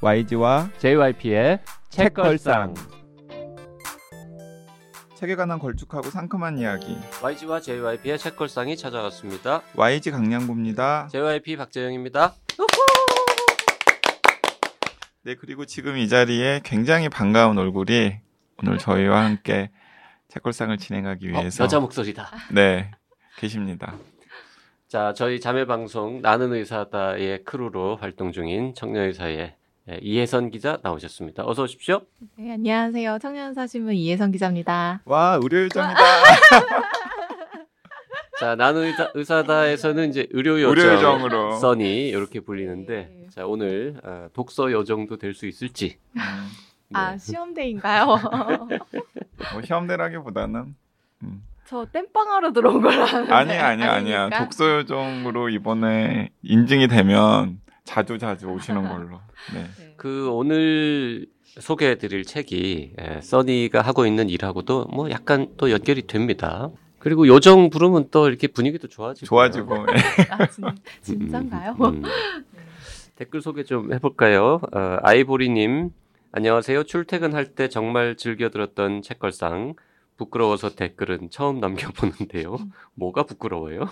YG와 JYP의 책걸상. 책에 관한 걸쭉하고 상큼한 이야기. YG와 JYP의 책걸상이 찾아왔습니다. YG 강량구입니다. JYP 박재영입니다. 네, 그리고 지금 이 자리에 굉장히 반가운 얼굴이 오늘 저희와 함께 책걸상을 진행하기 어, 위해서 여자 목소리다. 네, 계십니다. 자, 저희 자매 방송 나는 의사다의 크루로 활동 중인 청년의사의 예, 이혜선 기자 나오셨습니다. 어서 오십시오. 네, 안녕하세요. 청년사신문 이혜성 기자입니다. 와, 의료요정이다. 자, 나는 의사, 의사 다에서는 이제 의료 요정 의료요정으로. 써니 이렇게 불리는데 네. 자, 오늘 어, 독서 요정도 될 수 있을지. 음, 네. 아, 시험대인가요? 뭐 시험대라기보다는 음. 저 땜빵하러 들어온 거라는데. 아니야, 아니야, 아니야. 아닙니까? 독서 요정으로 이번에 인증이 되면 자주 자주 오시는 걸로. 네. 네. 그 오늘 소개해드릴 책이 예, 써니가 하고 있는 일하고도 뭐 약간 또 연결이 됩니다. 그리고 요정 부르면 또 이렇게 분위기도 좋아지고 좋아지고. 아, 진, 진짠가요? 음. 댓글 소개 좀 해볼까요? 어, 아이보리님 안녕하세요. 출퇴근할 때 정말 즐겨 들었던 책걸상 부끄러워서 댓글은 처음 남겨보는데요. 뭐가 부끄러워요?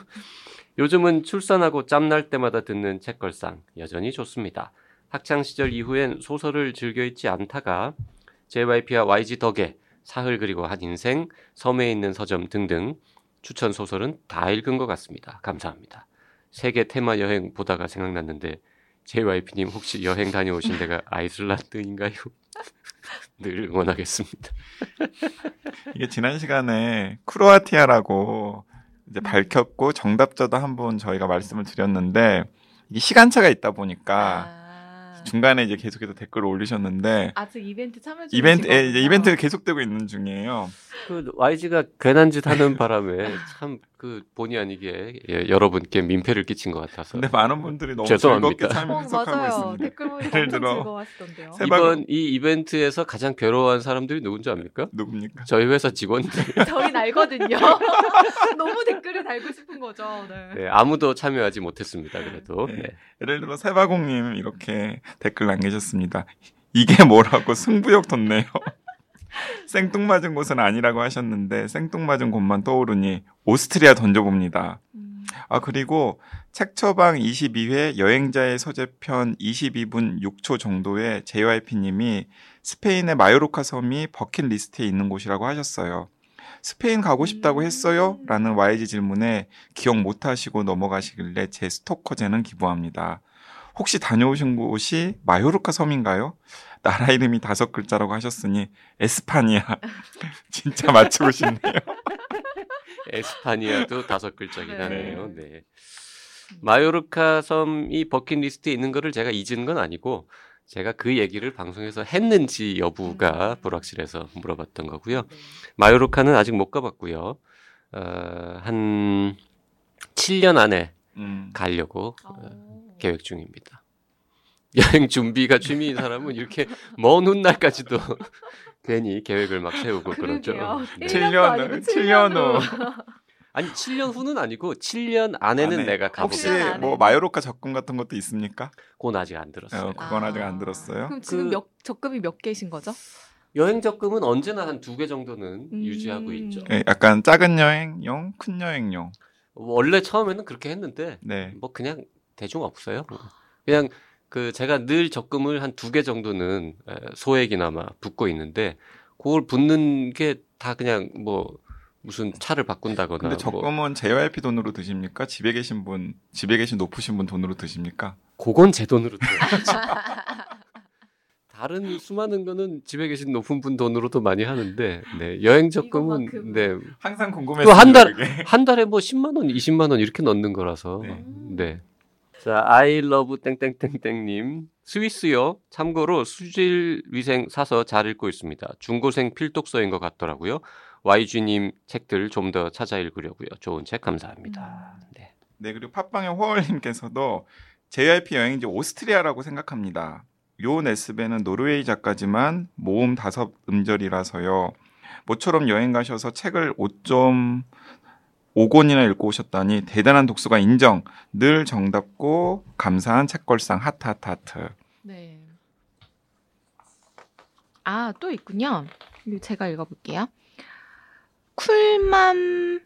요즘은 출산하고 짬날 때마다 듣는 책걸상 여전히 좋습니다. 학창 시절 이후엔 소설을 즐겨 읽지 않다가 JYP와 YG 덕에 사흘 그리고 한 인생, 섬에 있는 서점 등등 추천 소설은 다 읽은 것 같습니다. 감사합니다. 세계 테마 여행 보다가 생각났는데 JYP님 혹시 여행 다녀오신 데가 아이슬란드인가요? 늘 응원하겠습니다. 이게 지난 시간에 크로아티아라고 이제 밝혔고 정답자도 한 분 저희가 말씀을 드렸는데 이게 시간차가 있다 보니까 아, 중간에 이제 계속해서 댓글을 올리셨는데 아직 이벤트 참여 중이시거든요. 이벤트 예, 이제 이벤트가 계속되고 있는 중이에요. 그 YG가 괜한 짓 하는 바람에 참그 본의 아니게 예, 여러분께 민폐를 끼친 것 같아서 근데 많은 분들이 너무 죄송합니다. 즐겁게 참여 어, 맞아요. 있습니다. 댓글 보니까 예를 엄청 들어 즐거워하시던데요. 세- 이번 이 이벤트에서 가장 괴로워한 사람들이 누군지 압니까? 누굽니까? 저희 회사 직원들. 저희 알거든요. 너무 댓글을 달고 싶은 거죠. 네. 네, 아무도 참여하지 못했습니다. 그래도. 네. 네. 예를 들어 세바공님 이렇게 댓글 남기셨습니다. 이게 뭐라고 승부욕 돋네요. 생뚱맞은 곳은 아니라고 하셨는데 생뚱맞은 곳만 떠오르니 오스트리아 던져봅니다. 음, 아 그리고 책 처방 22회 여행자의 서재편 22분 6초 정도에 JYP님이 스페인의 마요르카 섬이 버킷리스트에 있는 곳이라고 하셨어요. 스페인 가고 싶다고 했어요? 라는 YG 질문에 기억 못하시고 넘어가시길래 제 스토커제는 기부합니다. 혹시 다녀오신 곳이 마요르카 섬인가요? 나라 이름이 다섯 글자라고 하셨으니 에스파니아. 진짜 맞추고 싶네요. 에스파니아도 다섯 글자긴 네. 하네요. 네. 마요르카 섬이 버킷리스트에 있는 거를 제가 잊은 건 아니고 제가 그 얘기를 방송에서 했는지 여부가 음. 불확실해서 물어봤던 거고요. 네. 마요르카는 아직 못 가봤고요. 어, 한 7년 안에 음. 가려고 어, 어. 계획 중입니다. 여행 준비가 취미인 사람은 이렇게 먼 훗날까지도 괜히 계획을 막 세우고 그러죠. 그러게요. 네. 7년 1년도 아니고 후, 7년 후. 아니 7년 후는 아니고 7년 안에는 안에. 내가 혹시 가보겠다. 안에. 뭐 마요르카 적금 같은 것도 있습니까? 그건 아직 안 들었어요. 어, 그건 아직 안 들었어요. 그럼 지금 그- 몇, 적금이 몇 개신 거죠? 여행 적금은 언제나 한 두 개 정도는 음. 유지하고 있죠. 예, 약간 작은 여행용, 큰 여행용. 원래 처음에는 그렇게 했는데 네. 뭐 그냥 대중 없어요. 그냥 그 제가 늘 적금을 한 두 개 정도는 에, 소액이나마 붓고 있는데 그걸 붓는 게 다 그냥 뭐 무슨 차를 바꾼다거나 근데 뭐 적금은 JYP 돈으로 드십니까? 집에 계신 분, 집에 계신 높으신 분 돈으로 드십니까? 그건 제 돈으로 들어야죠. 다른 수많은 거는 집에 계신 높은 분 돈으로도 많이 하는데 네, 여행 적금은. 네, 항상 또 궁금했어요. 한 달- 그게. 한 달에 뭐 10만 원, 20만 원 이렇게 넣는 거라서 네. 네. 자, I love 땡땡땡땡님 스위스요. 참고로 수질 위생 사서 잘 읽고 있습니다. 중고생 필독서인 것 같더라고요. YG님 책들 좀 더 찾아 읽으려고요. 좋은 책 감사합니다. 네. 네, 그리고 팟빵의 호얼님께서도 JYP 여행지 오스트리아라고 생각합니다. 요 네스베는 노르웨이 작가지만 모음 다섯 음절이라서요. 모처럼 여행 가셔서 책을 5.5권이나 읽고 오셨다니 대단한 독서가 인정. 늘 정답고 감사한 책걸상 하트 하트 하트. 네. 아, 또 있군요. 제가 읽어 볼게요. 쿨맘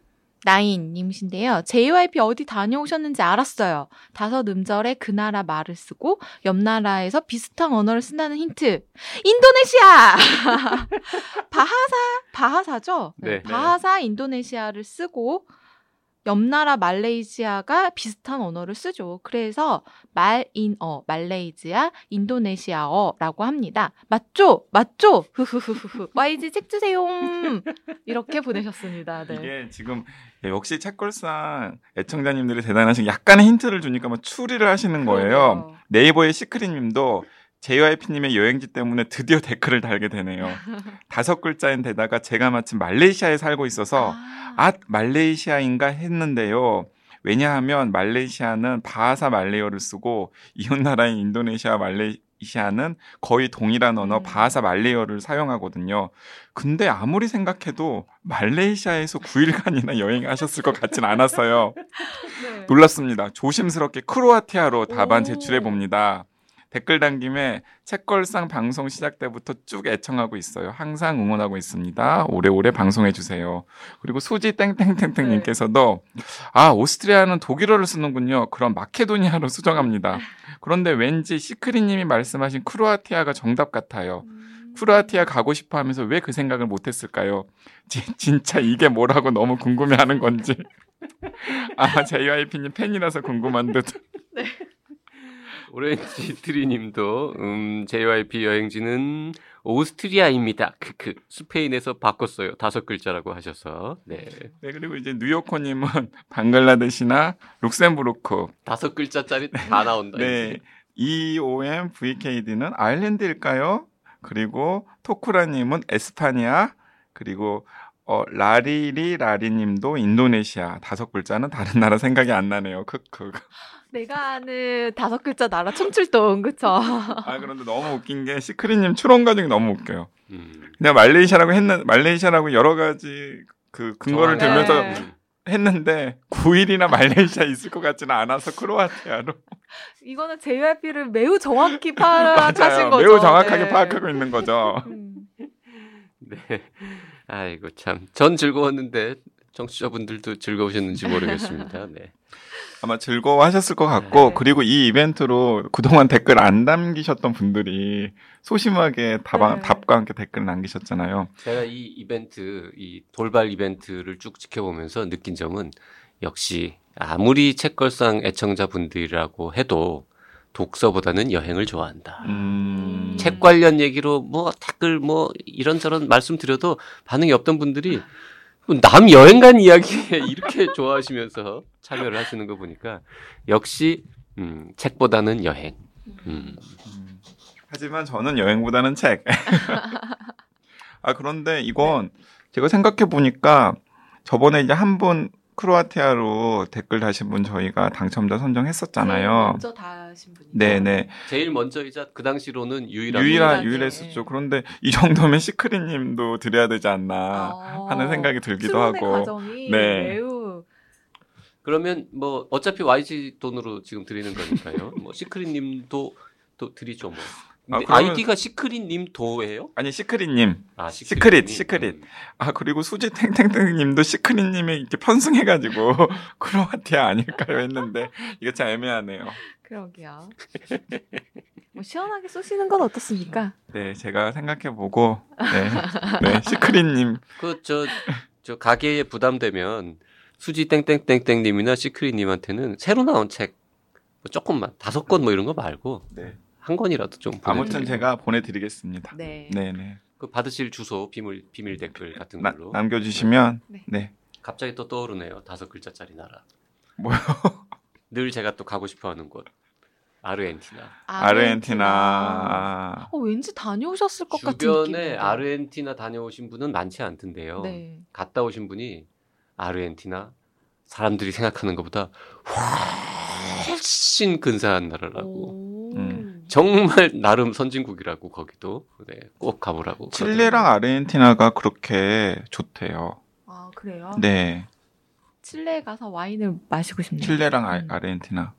나인님이신데요. JYP 어디 다녀오셨는지 알았어요. 다섯 음절에 그 나라 말을 쓰고 옆 나라에서 비슷한 언어를 쓴다는 힌트. 인도네시아! 바하사, 바하사죠? 네. 바하사 인도네시아를 쓰고 옆 나라 말레이시아가 비슷한 언어를 쓰죠. 그래서 말인어, 말레이시아, 인도네시아어라고 합니다. 맞죠? 맞죠? 흐흐흐흐. YG 책 주세요. 이렇게 보내셨습니다. 네. 이게 지금 예, 역시 책걸상 애청자님들이 대단하신 게 약간의 힌트를 주니까 막 추리를 하시는 거예요. 그러게요. 네이버의 시크릿님도 JYP님의 여행지 때문에 드디어 댓글을 달게 되네요. 다섯 글자인 데다가 제가 마침 말레이시아에 살고 있어서 아, 아 말레이시아인가 했는데요. 왜냐하면 말레이시아는 바하사 말레이어를 쓰고 이웃 나라인 인도네시아 말레이시아는 거의 동일한 언어 음. 바하사 말레이어를 사용하거든요. 근데 아무리 생각해도 말레이시아에서 9일간이나 여행하셨을 것 같진 않았어요. 네. 놀랍습니다. 조심스럽게 크로아티아로 답안 오. 제출해 봅니다. 댓글 남김에 책걸상 방송 시작 때부터 쭉 애청하고 있어요. 항상 응원하고 있습니다. 오래오래 방송해 주세요. 그리고 수지 땡땡땡땡님께서도 아 오스트리아는 독일어를 쓰는군요. 그럼 마케도니아로 수정합니다. 그런데 왠지 시크리님이 말씀하신 크로아티아가 정답 같아요. 음. 크로아티아 가고 싶어 하면서 왜 그 생각을 못 했을까요? 지- 진짜 이게 뭐라고 너무 궁금해 하는 건지. 아, JYP님 팬이라서 궁금한 듯. 오렌지 트리님도 음, JYP 여행지는 오스트리아입니다. 크크 스페인에서 바꿨어요. 다섯 글자라고 하셔서 네 네, 그리고 이제 뉴요커님은 방글라데시나 룩셈부르크. 다섯 글자짜리 다 나온다. 네. 이제. EOMVKD는 아일랜드일까요? 그리고 토쿠라님은 에스파니아. 그리고 어, 라리리 라리님도 인도네시아. 다섯 글자는 다른 나라 생각이 안 나네요. 크크. 내가 아는 다섯 글자 나라 춤출동 그쵸? 아 그런데 너무 웃긴 게 시크릿님 추론 과정이 너무 웃겨요. 음. 그냥 말레이시아라고 했는 말레이시아라고 여러 가지 그 근거를 네. 들면서 음. 했는데 9일이나 말레이시아 있을 것 같지는 않아서 크로아티아로 이거는 JYP를 매우 정확히 파악하신. 거죠. 매우 정확하게 네. 파악하고 있는 거죠. 음. 네. 아이고 참. 전 즐거웠는데 청취자분들도 즐거우셨는지 모르겠습니다. 네. 아마 즐거워하셨을 것 같고 네. 그리고 이 이벤트로 그동안 댓글 안 남기셨던 분들이 소심하게 답, 네. 답과 함께 댓글 남기셨잖아요. 제가 이 이벤트, 이 돌발 이벤트를 쭉 지켜보면서 느낀 점은 역시 아무리 책걸상 애청자분들이라고 해도 독서보다는 여행을 좋아한다. 음... 책 관련 얘기로 뭐 댓글 뭐 이런저런 말씀드려도 반응이 없던 분들이 남 여행 간 이야기에 이렇게 좋아하시면서 참여를 하시는 거 보니까 역시 음, 책보다는 여행. 음. 음, 하지만 저는 여행보다는 책. 아 그런데 이건 제가 생각해 보니까 저번에 이제 한 분 크로아티아로 댓글 다신 분 저희가 당첨자 선정했었잖아요. 먼저 다 하신 분이죠. 네네 제일 먼저이자 그 당시로는 유일한 유일한 유일하게. 유일했었죠. 그런데 이 정도면 시크릿님도 드려야 되지 않나 어, 하는 생각이 들기도 하고. 과정이 네. 매우 그러면 뭐 어차피 YG 돈으로 지금 드리는 거니까요. 뭐 시크릿님도 또 드리죠 뭐. 아, 그러면- 아이디가 시크릿님 도예요? 아니 시크릿님 아 시크릿, 시크릿님. 시크릿. 음. 아 그리고 수지 탱탱탱님도 시크릿님이 이렇게 편승해가지고 크로아티아 아닐까요 했는데 이거 참 애매하네요. 그러게요. 뭐 시원하게 쏘시는 건 어떻습니까? 네 제가 생각해보고 네, 네 시크릿님 그 저 저 가게에 부담되면 수지 땡땡땡땡님이나 시크릿님한테는 새로 나온 책뭐 조금만 다섯 권 뭐 이런 거 말고 네. 한 권이라도 좀 아무튼. 제가 보내드리겠습니다. 네. 네네 그 받으실 주소 비밀 비밀 댓글 같은 나- 걸로 남겨주시면 네. 네 갑자기 또 떠오르네요 다섯 글자짜리 나라 뭐요? 늘 제가 또 가고 싶어하는 곳 아르헨티나 아르헨티나 어, 왠지 다녀오셨을 것 같은 주변에 느낌이 아르헨티나 다녀오신 분은 많지 않던데요 네. 갔다 오신 분이 아르헨티나 사람들이 생각하는 것보다 훨씬 근사한 나라라고 오. 음. 정말 나름 선진국이라고 거기도 네, 꼭 가보라고 칠레랑 아르헨티나가 그렇게 좋대요. 아 그래요? 네 칠레에 가서 와인을 마시고 싶네요. 칠레랑 아, 음. 아르헨티나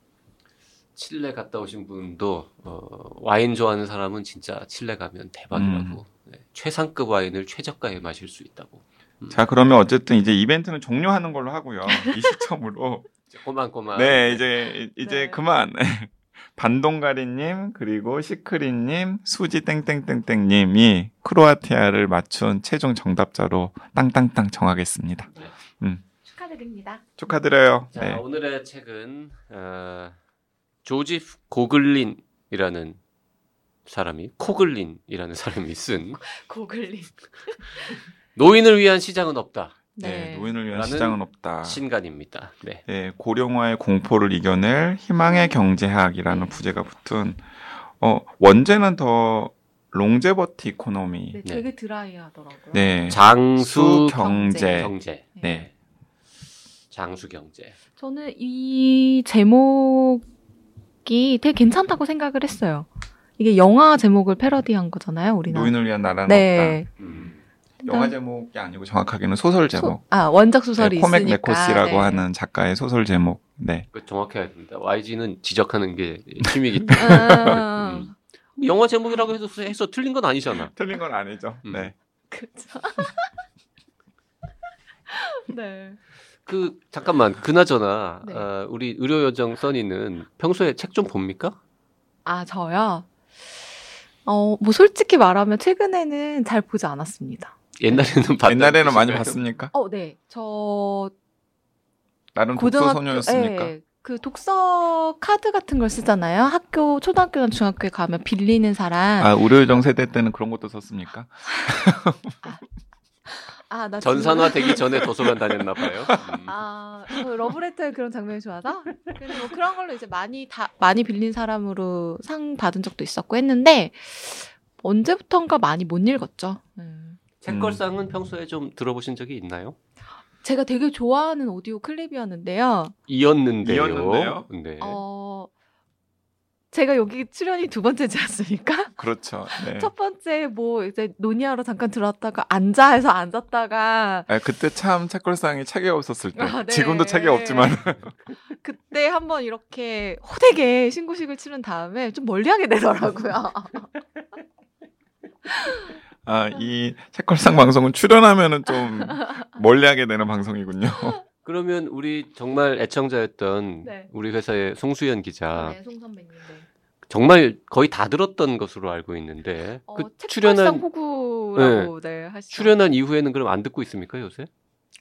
칠레 갔다 오신 분도 어, 와인 좋아하는 사람은 진짜 칠레 가면 대박이라고 네, 최상급 와인을 최저가에 마실 수 있다고. 자, 그러면 어쨌든 이제 이벤트는 종료하는 걸로 하고요. 이 시점으로. 이제 꼬만꼬만. 네, 이제, 이제 네. 그만. 반동가리님, 그리고 시크릿님, 수지 땡땡땡땡님이 크로아티아를 맞춘 최종 정답자로 땅땅땅 정하겠습니다. 축하드립니다. 축하드려요. 자 네. 오늘의 책은 어, 조지프 고글린이라는 사람이 코글린이라는 사람이 쓴 고글린. 노인을 위한 시장은 없다 네, 노인을 위한 시장은 없다. 신간입니다. 네. 네, 고령화의 공포를 이겨낼 희망의 경제학이라는 부제가 붙은 어, 원제는 The Longevity Economy. 네, 네. 되게 dry하더라고요. 네. 장수 경제. 경제. 네. 장수 경제. 저는 이 제목이 되게 괜찮다고 생각을 했어요. 이게 영화 제목을 패러디한 거잖아요, 우리나라. 노인을 위한 나라는 네. 음. 없다. 영화 제목이 아니고 정확하게는 소설 제목. 소- 아 원작 소설이 네, 있으니까. 메코시라고 네. 하는 작가의 소설 제목. 네. 그 정확해야 됩니다. YG는 지적하는 게 취미이기 때문에. 아, 음. 영화 제목이라고 해서, 해서 틀린 건 아니잖아. 틀린 건 아니죠. 음. 네. 그렇죠. 네. 그 잠깐만 그나저나 네. 어, 우리 의료 요정 써니는 평소에 책 좀 봅니까? 아 저요. 어, 뭐 솔직히 말하면 최근에는 잘 보지 않았습니다. 옛날에는 봤다. 옛날에는 많이 봤습니까? 어, 네. 저 나름 고등학교 독서 소녀였습니까? 예, 그 독서 카드 같은 걸 쓰잖아요. 학교 초등학교나 중학교에 가면 빌리는 사람. 아, 의료요정 세대 때는 그런 것도 썼습니까? 아, 나 전산화 되기 전에 도서관 다녔나 봐요. 음. 아, 저 러브레터의 그런 장면이 좋아서 그래서 뭐 그런 걸로 이제 많이 다 많이 빌린 사람으로 상 받은 적도 있었고 했는데 언제부턴가 많이 못 읽었죠. 음. 책걸상은 평소에 좀 들어보신 적이 있나요? 제가 되게 좋아하는 오디오 클립이었는데요. 이었는데요. 이었는데요? 네. 어, 제가 여기 출연이 두 번째지 않습니까? 그렇죠. 네. 첫 번째 뭐 이제 논의하러 잠깐 들어왔다가 앉아 해서 앉았다가 아, 그때 참 책걸상이 책이 없었을 때. 아, 네. 지금도 책이 없지만. 그때 한번 이렇게 호되게 신고식을 치른 다음에 좀 멀리하게 되더라고요. 아, 이 책걸상 방송은 출연하면은 좀 멀리하게 되는 방송이군요. 그러면 우리 정말 애청자였던 네. 우리 회사의 송수연 기자 네, 송 선배님. 네. 정말 거의 다 들었던 것으로 알고 있는데 어, 그 책걸상 출연한 호구라고 네, 하시죠. 출연한 이후에는 그럼 안 듣고 있습니까 요새?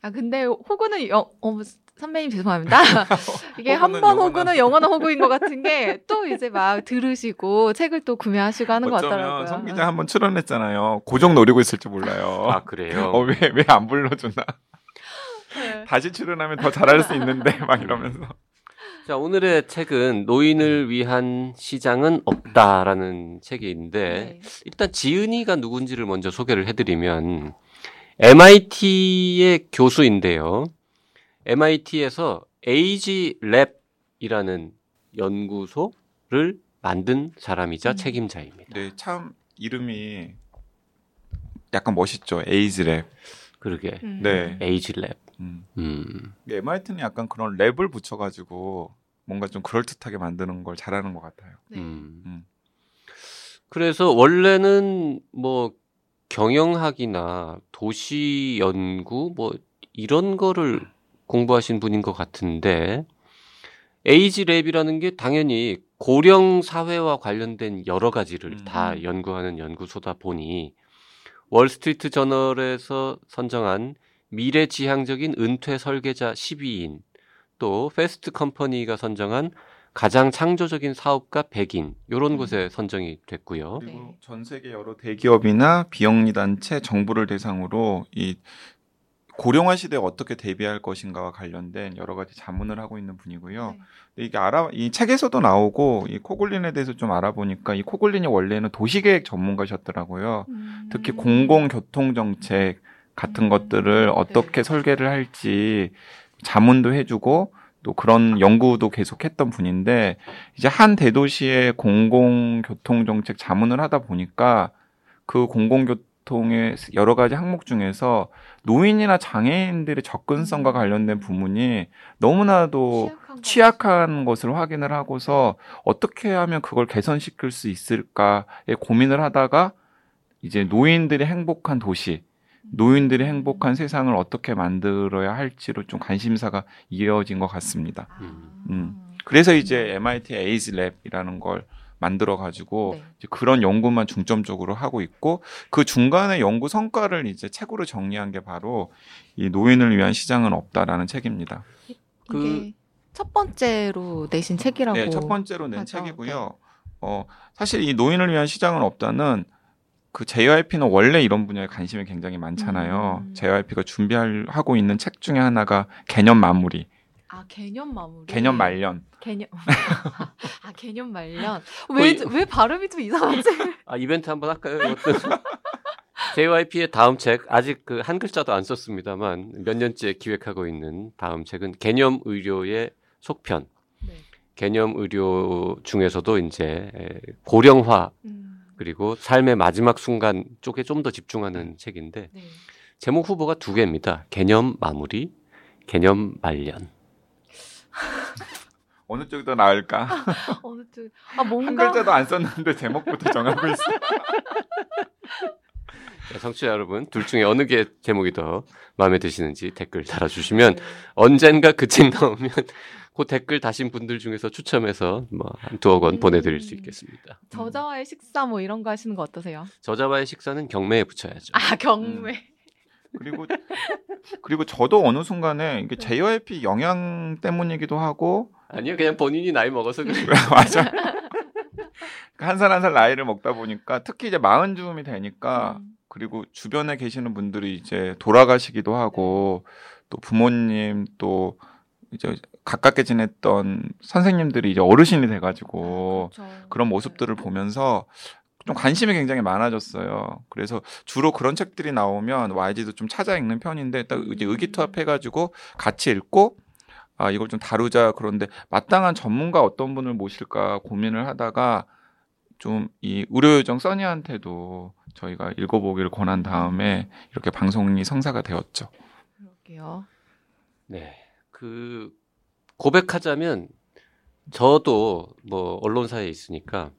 아 근데 호구는 영, 어, 선배님 죄송합니다. 이게 한 번 호구는 영원한 호구인 것 같은 게 또 이제 막 들으시고 책을 또 구매하시고 하는 것 같더라고요. 송 기자 한 번 출연했잖아요. 고정 노리고 있을지 몰라요. 아 그래요. 어, 왜, 왜 안 불러주나? 네. 다시 출연하면 더 잘할 수 있는데, 막 이러면서. 자, 오늘의 책은 노인을 위한 시장은 없다라는 책인데 네. 일단 지은이가 누군지를 먼저 소개를 해드리면 MIT의 교수인데요. MIT에서 Age Lab이라는 연구소를 만든 사람이자 음. 책임자입니다. 네, 참, 이름이 약간 멋있죠. Age Lab. 그러게 음. 네. Age Lab. 음. 음. MIT는 약간 그런 lab을 붙여가지고 뭔가 좀 그럴듯하게 만드는 걸 잘하는 것 같아요. 네. 음. 음. 그래서 원래는 뭐 경영학이나 도시 연구 뭐 이런 거를 공부하신 분인 것 같은데 Age Lab이라는 게 당연히 고령 사회와 관련된 여러 가지를 음. 다 연구하는 연구소다 보니 월스트리트 저널에서 선정한 미래지향적인 은퇴 설계자 12인 또 패스트 컴퍼니가 선정한 가장 창조적인 사업가 100인 요런 음. 곳에 선정이 됐고요. 그리고 네. 전 세계 여러 대기업이나 비영리 단체, 정부를 대상으로 이 고령화 시대에 어떻게 대비할 것인가와 관련된 여러 가지 자문을 하고 있는 분이고요. 네. 근데 이게 알아 이 책에서도 나오고 이 코글린에 대해서 좀 알아보니까 이 코글린이 원래는 도시계획 전문가셨더라고요. 음. 특히 공공교통 정책 같은 음. 것들을 어떻게 네. 설계를 할지 자문도 해주고 또 그런 연구도 계속했던 분인데 이제 한 대도시의 공공교통 정책 자문을 하다 보니까 그 공공교통 계통의 여러 가지 항목 중에서 노인이나 장애인들의 접근성과 관련된 부분이 너무나도 취약한, 취약한 것을 확인을 하고서 어떻게 하면 그걸 개선시킬 수 있을까에 고민을 하다가 이제 노인들의 행복한 도시, 노인들의 행복한 세상을 어떻게 만들어야 할지로 좀 관심사가 이어진 것 같습니다. 아. 음. 그래서 이제 MIT AgeLab이라는 걸 만들어 가지고 네. 이제 그런 연구만 중점적으로 하고 있고 그 중간에 연구 성과를 이제 책으로 정리한 게 바로 이 노인을 위한 시장은 없다라는 책입니다. 그- 이게 첫 번째로 내신 책이라고. 네, 첫 번째로 낸 하죠. 책이고요. 어, 사실 이 노인을 위한 시장은 없다는 그 JYP는 원래 이런 분야에 관심이 굉장히 많잖아요. 음. JYP가 준비하고 있는 책 중에 하나가 개념 마무리, 아 개념 마무리. 개념 말년. 개념. 아 개념 말년. 왜왜 발음이 좀 이상하지? 아 이벤트 한번 할까요? 이것도 JYP의 다음 책 아직 그 한 글자도 안 썼습니다만 몇 년째 기획하고 있는 다음 책은 개념 의료의 속편. 네. 개념 의료 중에서도 이제 에, 고령화 음, 그리고 삶의 마지막 순간 쪽에 좀 더 집중하는 책인데 네. 제목 후보가 두 개입니다. 개념 마무리, 개념 말년. 어느 쪽이 더 나을까? 어느 쪽? 아한 뭔가 글자도 안 썼는데 제목부터 정하고 있어. 자, 청취자 여러분, 둘 중에 어느 게 제목이 더 마음에 드시는지 댓글 달아주시면 네. 언젠가 그 책 나오면 그 댓글 다신 분들 중에서 추첨해서 뭐 한 두어 권 음. 보내드릴 수 있겠습니다. 저자와의 식사 뭐 이런 거 하시는 거 어떠세요? 저자와의 식사는 경매에 붙여야죠. 아 경매. 그리고 그리고 저도 어느 순간에 이게 JYP 영향 때문이기도 하고 아니요, 그냥 본인이 나이 먹어서 그래요. 맞아. 한 살 한 살 나이를 먹다 보니까 특히 이제 마흔 즈음이 되니까 음. 그리고 주변에 계시는 분들이 이제 돌아가시기도 하고 또 부모님 또 이제 가깝게 지냈던 선생님들이 이제 어르신이 돼가지고 그렇죠. 그런 모습들을 보면서 좀 관심이 굉장히 많아졌어요. 그래서 주로 그런 책들이 나오면 YG도 좀 찾아 읽는 편인데 딱 이제 음. 의기투합해가지고 같이 읽고 아 이걸 좀 다루자 그런데 마땅한 전문가 어떤 분을 모실까 고민을 하다가 좀 이 의료요정 써니한테도 저희가 읽어보기를 권한 다음에 이렇게 방송이 성사가 되었죠. 그럴게요. 네. 그 고백하자면 저도 뭐 언론사에 있으니까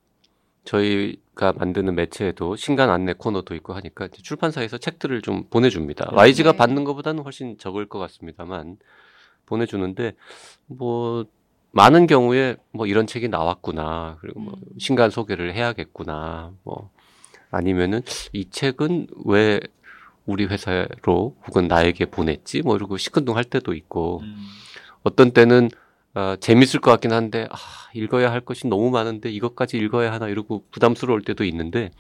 저희가 만드는 매체에도 신간 안내 코너도 있고 하니까 이제 출판사에서 책들을 좀 보내줍니다. YG가 네. 받는 것보다는 훨씬 적을 것 같습니다만 보내주는데 뭐 많은 경우에 뭐 이런 책이 나왔구나 그리고 뭐 음. 신간 소개를 해야겠구나 뭐 아니면은 이 책은 왜 우리 회사로 혹은 나에게 보냈지 뭐 이러고 시큰둥할 때도 있고 어떤 때는 어, 재밌을 것 같긴 한데 아, 읽어야 할 것이 너무 많은데 이것까지 읽어야 하나 이러고 부담스러울 때도 있는데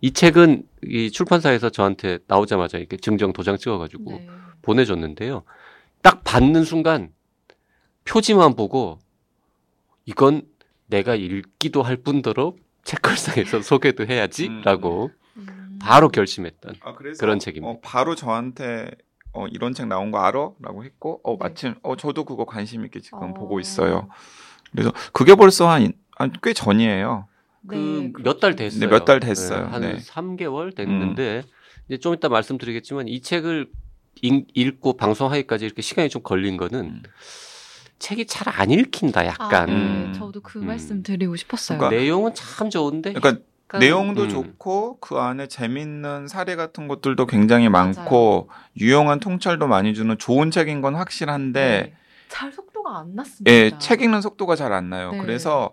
이 책은 이 출판사에서 저한테 나오자마자 이렇게 증정 도장 찍어가지고 네. 보내줬는데요. 딱 받는 순간 표지만 보고 이건 내가 읽기도 할 뿐더러 책걸상에서 소개도 해야지라고 음. 바로 결심했던 아, 그래서 그런 책입니다. 어, 바로 저한테 어, 이런 책 나온 거 알아?라고 했고, 어, 네. 마침 어, 저도 그거 관심 있게 지금 어. 보고 있어요. 그래서 그게 벌써 한꽤 전이에요. 네, 그몇달 그렇죠. 됐어요. 네, 몇 달 됐어요. 한 네. 3개월 됐는데 이제 좀 이따 말씀드리겠지만 이 책을 읽, 읽고 방송하기까지 이렇게 시간이 좀 걸린 거는 음. 책이 잘 안 읽힌다 약간 아, 네. 음. 저도 그 음. 말씀 드리고 싶었어요. 그러니까 내용은 참 좋은데 그러니까 약간, 내용도 음, 좋고 그 안에 재밌는 사례 같은 것들도 굉장히 많고 유용한 통찰도 많이 주는 좋은 책인 건 확실한데 네. 잘 속도가 안 났습니다. 예, 책 읽는 속도가 잘 안 나요. 네. 그래서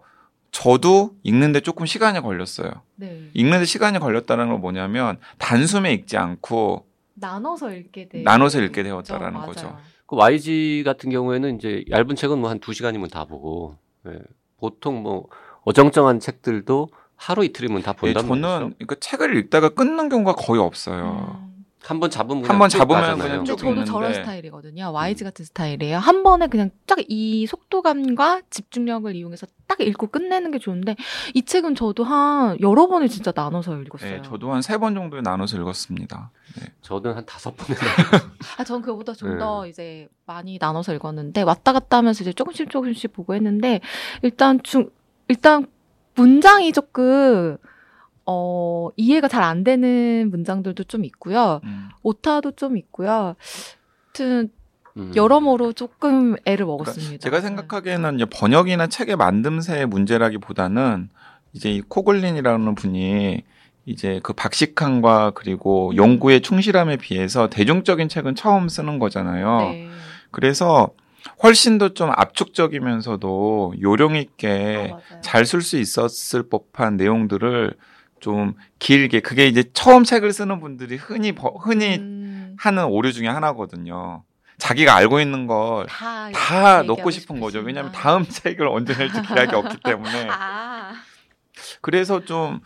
저도 읽는데 조금 시간이 걸렸어요. 네. 읽는데 시간이 걸렸다는 건 뭐냐면 단숨에 읽지 않고 나눠서 읽게 돼. 나눠서 읽게 되었다라는 맞아요. 거죠. 그 YG 같은 경우에는 이제 얇은 책은 뭐 한 두 시간이면 다 보고 예, 보통 뭐 어정쩡한 책들도 하루 이틀이면 다 예, 본단 저는 말이죠. 그러니까 책을 읽다가 끊는 경우가 거의 없어요. 음. 한 번 잡으면 한번 쭉 잡으면 가잖아요. 그냥 근데 쭉 저도 읽는데. 저런 스타일이거든요. YG 같은 스타일이에요. 한 번에 그냥 딱 이 속도감과 집중력을 이용해서 딱 읽고 끝내는 게 좋은데 이 책은 저도 한 여러 번을 진짜 나눠서 읽었어요. 예, 저도 한 세 번 정도 나눠서 읽었습니다. 저는 한 다섯 번에 아, 전 그거보다 좀 네. 더 이제 많이 나눠서 읽었는데 왔다 갔다 하면서 이제 조금씩 조금씩 보고 했는데 일단 중 일단 문장이 조금 어, 이해가 잘 안 되는 문장들도 좀 있고요. 음. 오타도 좀 있고요. 하여튼 음. 여러모로 조금 애를 먹었습니다. 제가 생각하기에는 이제 번역이나 책의 만듦새의 문제라기보다는 이제 이 코글린이라는 분이 이제 그 박식함과 그리고 음. 연구에 충실함에 비해서 대중적인 책은 처음 쓰는 거잖아요. 네. 그래서 훨씬 더 좀 압축적이면서도 요령 있게 아, 맞아요. 잘쓸 수 있었을 법한 내용들을 좀 길게 그게 이제 처음 책을 쓰는 분들이 흔히 버- 흔히 음, 하는 오류 중에 하나거든요. 자기가 알고 있는 걸 다, 넣고 싶은 거죠. 싶으시구나. 왜냐하면 다음 책을 언제 낼지 기약이 없기 때문에. 아, 그래서 좀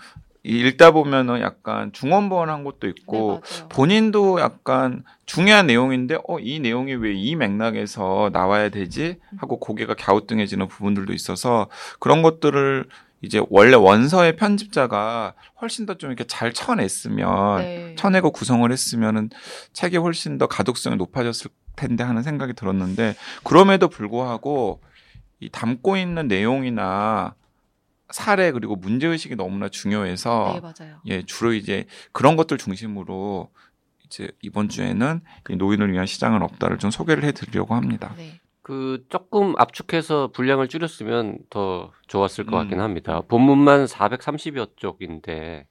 읽다 보면은 약간 중원번한 것도 있고 네. 본인도 약간 중요한 내용인데 어 이 내용이 왜 이 맥락에서 나와야 되지 하고 고개가 갸우뚱해지는 부분들도 있어서 그런 것들을 이제 원래 원서의 편집자가 훨씬 더 좀 이렇게 잘 쳐냈으면 네. 쳐내고 구성을 했으면은 책이 훨씬 더 가독성이 높아졌을 텐데 하는 생각이 들었는데 그럼에도 불구하고 이 담고 있는 내용이나 사례 그리고 문제 의식이 너무나 중요해서 네, 맞아요. 예 주로 이제 그런 것들 중심으로 이제 이번 주에는 이 노인을 위한 시장은 없다를 좀 소개를 해드리려고 합니다. 네. 그 조금 압축해서 분량을 줄였으면 더 좋았을 것 음. 같긴 합니다. 본문만 430여 쪽인데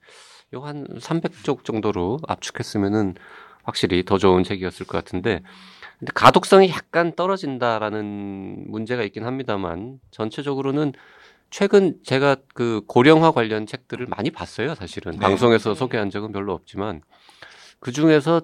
이거 한 300쪽 정도로 압축했으면은 확실히 더 좋은 책이었을 것 같은데 근데 가독성이 약간 떨어진다라는 문제가 있긴 합니다만 전체적으로는 최근 제가 그 고령화 관련 책들을 많이 봤어요, 사실은. 네. 방송에서 네. 소개한 적은 별로 없지만 그 중에서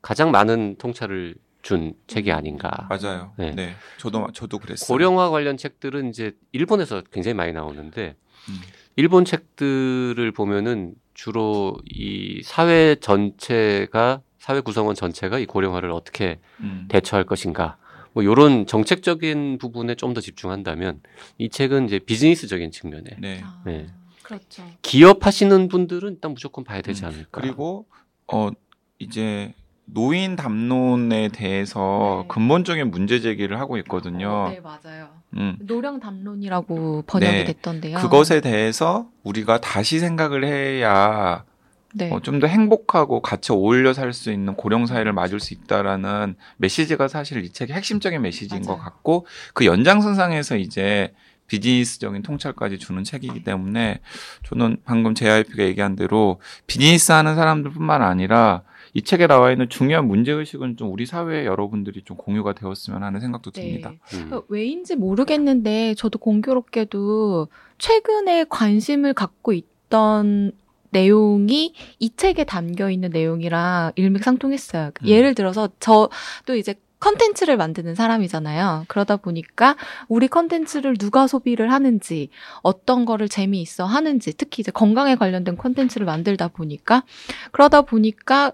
가장 많은 통찰을 준 책이 아닌가. 맞아요. 네. 네. 저도 저도 그랬어요. 고령화 관련 책들은 이제 일본에서 굉장히 많이 나오는데 음. 일본 책들을 보면은 주로 이 사회 전체가 사회 구성원 전체가 이 고령화를 어떻게 음. 대처할 것인가 뭐 이런 정책적인 부분에 좀 더 집중한다면 이 책은 이제 비즈니스적인 측면에 네. 아, 네. 그렇죠. 기업 하시는 분들은 일단 무조건 봐야 되지 음, 않을까. 그리고 어 이제 노인 담론에 대해서 네. 근본적인 문제 제기를 하고 있거든요. 어, 네, 맞아요. 음. 노령 담론이라고 번역이 네. 됐던데요. 그것에 대해서 우리가 다시 생각을 해야 네. 어, 좀 더 행복하고 같이 어울려 살 수 있는 고령 사회를 맞을 수 있다라는 메시지가 사실 이 책의 핵심적인 메시지인 것 맞아요. 같고 그 연장선상에서 이제 비즈니스적인 통찰까지 주는 책이기 때문에 저는 방금 JYP가 얘기한 대로 비즈니스 하는 사람들뿐만 아니라 이 책에 나와 있는 중요한 문제 의식은 좀 우리 사회 여러분들이 좀 공유가 되었으면 하는 생각도 듭니다. 네. 음. 그 왜인지 모르겠는데 저도 공교롭게도 최근에 관심을 갖고 있던 내용이 이 책에 담겨 있는 내용이랑 일맥상통했어요. 음. 예를 들어서 저도 이제 컨텐츠를 만드는 사람이잖아요. 그러다 보니까 우리 컨텐츠를 누가 소비를 하는지, 어떤 거를 재미있어 하는지, 특히 이제 건강에 관련된 컨텐츠를 만들다 보니까, 그러다 보니까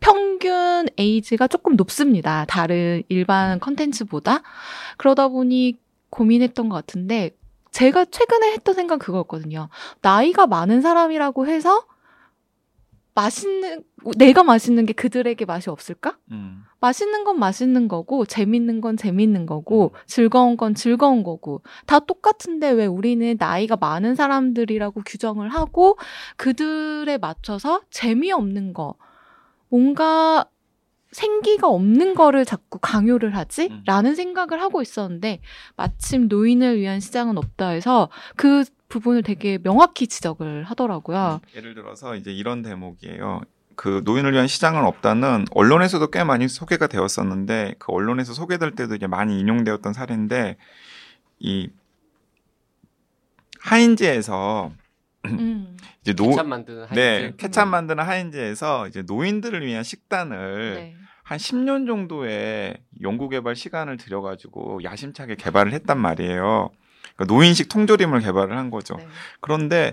평균 에이지가 조금 높습니다. 다른 일반 컨텐츠보다. 그러다 보니 고민했던 것 같은데, 제가 최근에 했던 생각 그거였거든요. 나이가 많은 사람이라고 해서 맛있는, 내가 맛있는 게 그들에게 맛이 없을까? 음. 맛있는 건 맛있는 거고, 재밌는 건 재밌는 거고, 즐거운 건 즐거운 거고, 다 똑같은데 왜 우리는 나이가 많은 사람들이라고 규정을 하고, 그들에 맞춰서 재미없는 거, 뭔가 생기가 없는 거를 자꾸 강요를 하지? 음. 라는 생각을 하고 있었는데, 마침 노인을 위한 시장은 없다 해서 그 부분을 되게 명확히 지적을 하더라고요. 예를 들어서 이제 이런 대목이에요. 그 노인을 위한 시장은 없다는 언론에서도 꽤 많이 소개가 되었었는데 그 언론에서 소개될 때도 이제 많이 인용되었던 사례인데 이 하인즈에서 음. 이제 노 케찹 만드는 하인즈. 네, 케찹 만드는 하인즈에서 이제 노인들을 위한 식단을 네. 한 10년 정도의 연구 개발 시간을 들여 가지고 야심차게 개발을 했단 말이에요. 그러니까 노인식 통조림을 개발을 한 거죠. 네. 그런데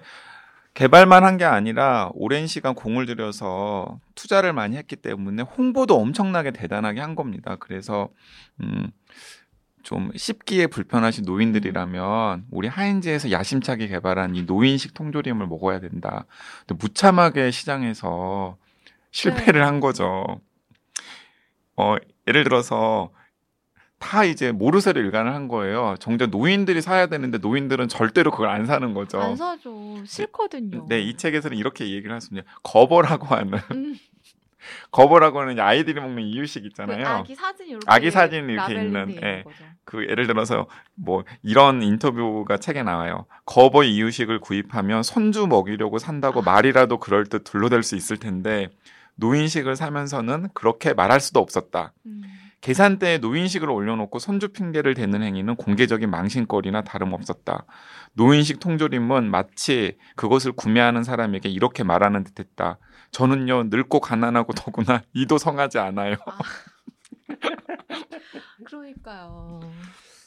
개발만 한 게 아니라 오랜 시간 공을 들여서 투자를 많이 했기 때문에 홍보도 엄청나게 대단하게 한 겁니다. 그래서 음, 좀 씹기에 불편하신 노인들이라면 우리 하인즈에서 야심차게 개발한 이 노인식 통조림을 먹어야 된다. 근데 무참하게 시장에서 실패를 한 거죠. 어, 예를 들어서 다 이제 모르쇠로 일관을 한 거예요. 정작 노인들이 사야 되는데 노인들은 절대로 그걸 안 사는 거죠. 안 사죠. 싫거든요. 네, 이 책에서는 이렇게 얘기를 했습니다. 거버라고 하는 음, 거버라고 하는 아이들이 먹는 이유식 그 있잖아요. 아기 사진 이렇게 아기 사진 이렇게 있는, 예. 그 예를 들어서 뭐 이런 인터뷰가 책에 나와요. 거버 이유식을 구입하면 손주 먹이려고 산다고 말이라도 그럴 듯 둘러댈 수 있을 텐데 노인식을 사면서는 그렇게 말할 수도 없었다. 음. 계산대에 노인식을 올려놓고 손주 핑계를 대는 행위는 공개적인 망신거리나 다름없었다. 노인식 통조림은 마치 그것을 구매하는 사람에게 이렇게 말하는 듯했다. 저는요 늙고 가난하고 더구나 이도 성하지 않아요. 그러니까요.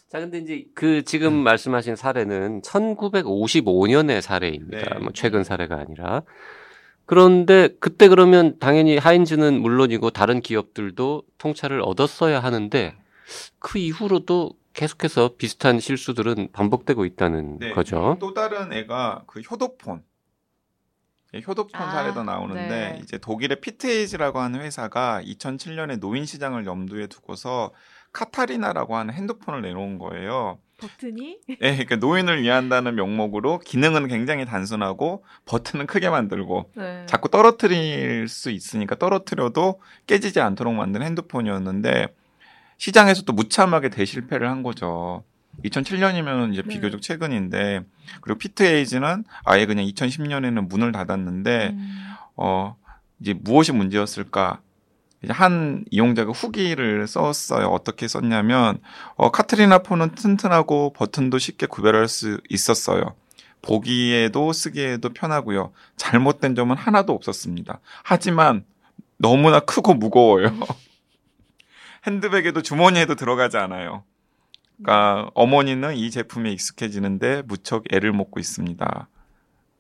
자, 근데 이제 그 지금 말씀하신 사례는 1955년의 사례입니다. 네. 뭐 최근 사례가 아니라. 그런데 그때 그러면 당연히 하인즈는 물론이고 다른 기업들도 통찰을 얻었어야 하는데 그 이후로도 계속해서 비슷한 실수들은 반복되고 있다는 네. 거죠. 또 다른 애가 그 효도폰. 예, 효도폰 아, 사례도 나오는데 네. 이제 독일의 피트에이지라고 하는 회사가 2007년에 노인 시장을 염두에 두고서 카타리나라고 하는 핸드폰을 내놓은 거예요. 버튼이 예, 그러니까 노인을 위한다는 명목으로 기능은 굉장히 단순하고 버튼은 크게 만들고 네. 자꾸 떨어뜨릴 수 있으니까 떨어뜨려도 깨지지 않도록 만든 핸드폰이었는데 시장에서 또 무참하게 대실패를 한 거죠. 2007년이면 이제 네. 비교적 최근인데 그리고 피트에이지는 아예 그냥 2010년에는 문을 닫았는데 음. 어 이제 무엇이 문제였을까? 한 이용자가 후기를 썼어요. 어떻게 썼냐면 어 카트리나 폰은 튼튼하고 버튼도 쉽게 구별할 수 있었어요. 보기에도 쓰기에도 편하고요. 잘못된 점은 하나도 없었습니다. 하지만 너무나 크고 무거워요. 핸드백에도 주머니에도 들어가지 않아요. 그러니까 어머니는 이 제품에 익숙해지는데 무척 애를 먹고 있습니다.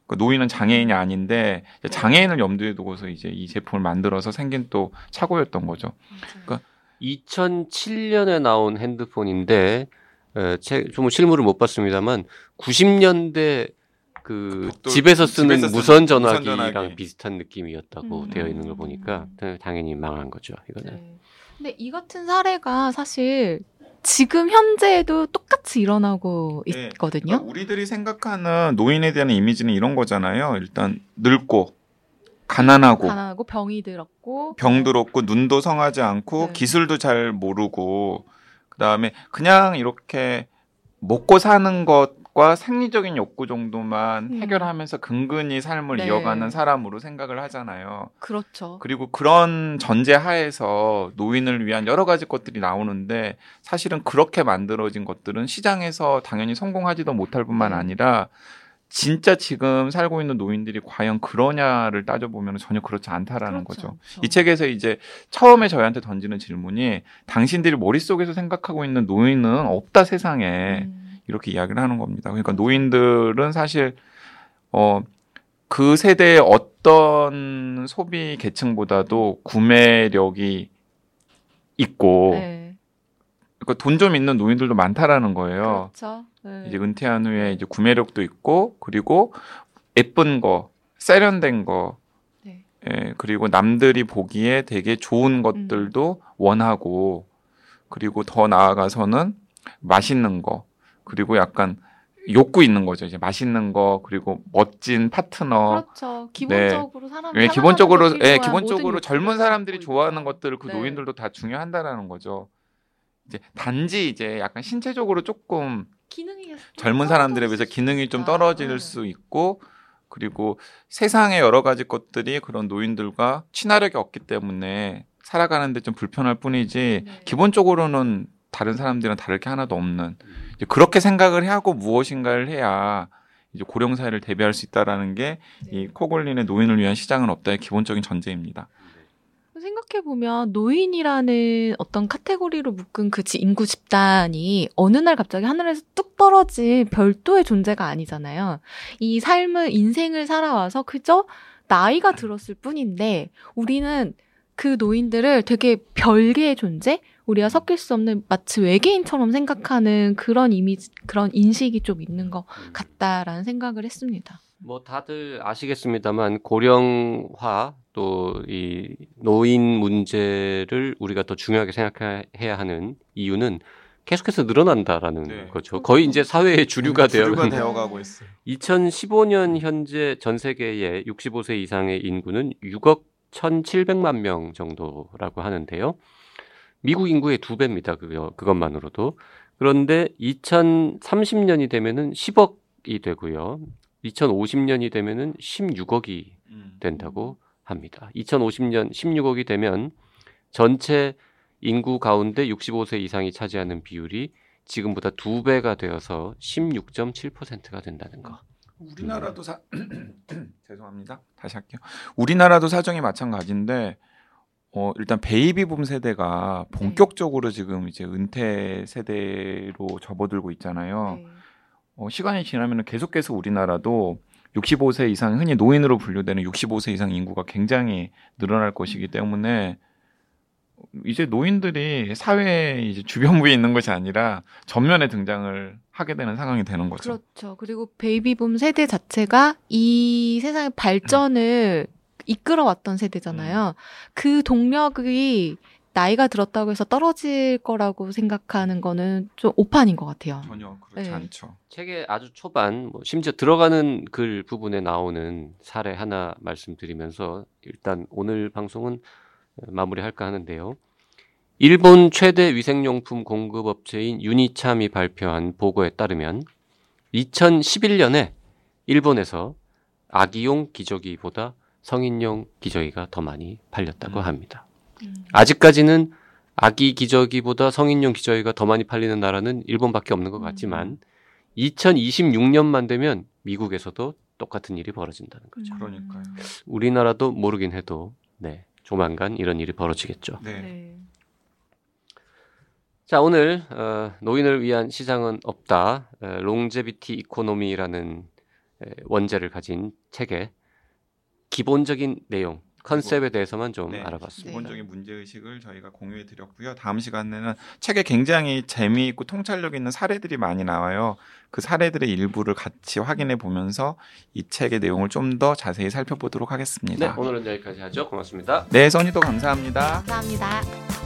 그 노인은 장애인이 아닌데 장애인을 염두에 두고서 이제 이 제품을 만들어서 생긴 또 착오였던 거죠. 맞아요. 2007년에 나온 핸드폰인데 좀 실물을 못 봤습니다만 90년대 그 집에서 쓰는 집에서 쓰는 무선 전화기랑 무선 전화기. 비슷한 느낌이었다고 음. 되어 있는 걸 보니까 당연히 망한 거죠. 이거는. 네. 근데 이 같은 사례가 사실 지금 현재에도 똑같이 일어나고 네. 있거든요. 그러니까 우리들이 생각하는 노인에 대한 이미지는 이런 거잖아요. 일단 늙고 가난하고 가난하고 병이 들었고 병 들었고 눈도 성하지 않고 네. 기술도 잘 모르고 그다음에 그냥 이렇게 먹고 사는 것 과 생리적인 욕구 정도만 음. 해결하면서 근근히 삶을 네. 이어가는 사람으로 생각을 하잖아요. 그렇죠. 그리고 그런 전제 하에서 노인을 위한 여러 가지 것들이 나오는데 사실은 그렇게 만들어진 것들은 시장에서 당연히 성공하지도 못할 뿐만 네. 아니라 진짜 지금 살고 있는 노인들이 과연 그러냐를 따져보면 전혀 그렇지 않다라는 그렇죠. 거죠. 그렇죠. 이 책에서 이제 처음에 저희한테 던지는 질문이 당신들이 머릿속에서 생각하고 있는 노인은 없다 세상에 음, 이렇게 이야기를 하는 겁니다. 그러니까 노인들은 사실 어 그 세대의 어떤 소비 계층보다도 구매력이 있고 네. 그러니까 돈 좀 있는 노인들도 많다라는 거예요. 그렇죠. 네. 이제 은퇴한 후에 이제 구매력도 있고 그리고 예쁜 거, 세련된 거, 네. 예, 그리고 남들이 보기에 되게 좋은 것들도 원하고 그리고 더 나아가서는 맛있는 거 그리고 약간 욕구 있는 거죠. 이제 맛있는 거 그리고 멋진 파트너. 그렇죠. 기본적으로 사람 예, 기본적으로 예, 필요한 기본적으로 젊은 사람들이 좋아하는. 것들을 그 네. 노인들도 다 중요한다라는 거죠. 이제 단지 이제 약간 신체적으로 조금 기능이 젊은 사람들에 비해서 기능이 좀 떨어질 네. 수 있고 그리고 세상의 여러 가지 것들이 그런 노인들과 친화력이 없기 때문에 살아가는데 좀 불편할 뿐이지 네. 기본적으로는 다른 사람들이랑 다를 게 하나도 없는 이제 그렇게 생각을 하고 무엇인가를 해야 이제 고령 사회를 대비할 수 있다라는 게이 코골린의 노인을 위한 시장은 없다의 기본적인 전제입니다. 생각해 보면 노인이라는 어떤 카테고리로 묶은 그 지- 인구 집단이 어느 날 갑자기 하늘에서 뚝 떨어진 별도의 존재가 아니잖아요. 이 삶을 인생을 살아와서 그저 나이가 들었을 뿐인데 우리는 그 노인들을 되게 별개의 존재, 우리가 섞일 수 없는 마치 외계인처럼 생각하는 그런 이미지, 그런 인식이 좀 있는 것 같다라는 생각을 했습니다. 뭐 다들 아시겠습니다만 고령화 또 이 노인 문제를 우리가 더 중요하게 생각해야 하는 이유는 계속해서 늘어난다라는 네. 거죠. 거의 이제 사회의 주류가 되어 주류가 되어가고 있어요. 2015년 현재 전 세계의 65세 이상의 인구는 6억 1,700만 명 정도라고 하는데요. 미국 인구의 두 배입니다. 그거, 그것만으로도. 그런데 2030년이 되면은 10억이 되고요. 2050년이 되면은 16억이 음. 된다고 합니다. 2050년 16억이 되면 전체 인구 가운데 65세 이상이 차지하는 비율이 지금보다 두 배가 되어서 16.7%가 된다는 거. 우리나라도 사 죄송합니다. 다시 할게요. 우리나라도 사정이 마찬가지인데 어 일단 베이비붐 세대가 본격적으로 지금 이제 은퇴 세대로 접어들고 있잖아요. 네. 어, 시간이 지나면 계속해서 우리나라도 65세 이상 흔히 노인으로 분류되는 65세 이상 인구가 굉장히 늘어날 것이기 때문에 이제 노인들이 사회에 이제 주변부에 있는 것이 아니라 전면에 등장을 하게 되는 상황이 되는 거죠. 그렇죠. 그리고 베이비붐 세대 자체가 이 세상의 발전을 이끌어왔던 세대잖아요. 그 동력이 나이가 들었다고 해서 떨어질 거라고 생각하는 거는 좀 오판인 것 같아요. 전혀 그렇지 네. 않죠. 책의 아주 초반, 뭐 심지어 들어가는 글 부분에 나오는 사례 하나 말씀드리면서 일단 오늘 방송은 마무리할까 하는데요. 일본 최대 위생용품 공급업체인 유니참이 발표한 보고에 따르면 2011년에 일본에서 아기용 기저귀보다 성인용 기저귀가 더 많이 팔렸다고 음. 합니다. 음. 아직까지는 아기 기저귀보다 성인용 기저귀가 더 많이 팔리는 나라는 일본밖에 없는 것 같지만 2026년만 되면 미국에서도 똑같은 일이 벌어진다는 거죠. 음. 그러니까요. 우리나라도 모르긴 해도 네 조만간 이런 일이 벌어지겠죠. 네. 네. 자 오늘 어, 노인을 위한 시장은 없다 어, Longevity Economy라는 에, 원제를 가진 책의 기본적인 내용 컨셉에 대해서만 좀 네. 알아봤습니다. 기본적인 문제 의식을 저희가 공유해 드렸고요. 다음 시간에는 책에 굉장히 재미있고 통찰력 있는 사례들이 많이 나와요. 그 사례들의 일부를 같이 확인해 보면서 이 책의 내용을 좀 더 자세히 살펴보도록 네 하겠습니다. 오늘은 여기까지 하죠. 고맙습니다. 네, 써니도 감사합니다. 감사합니다.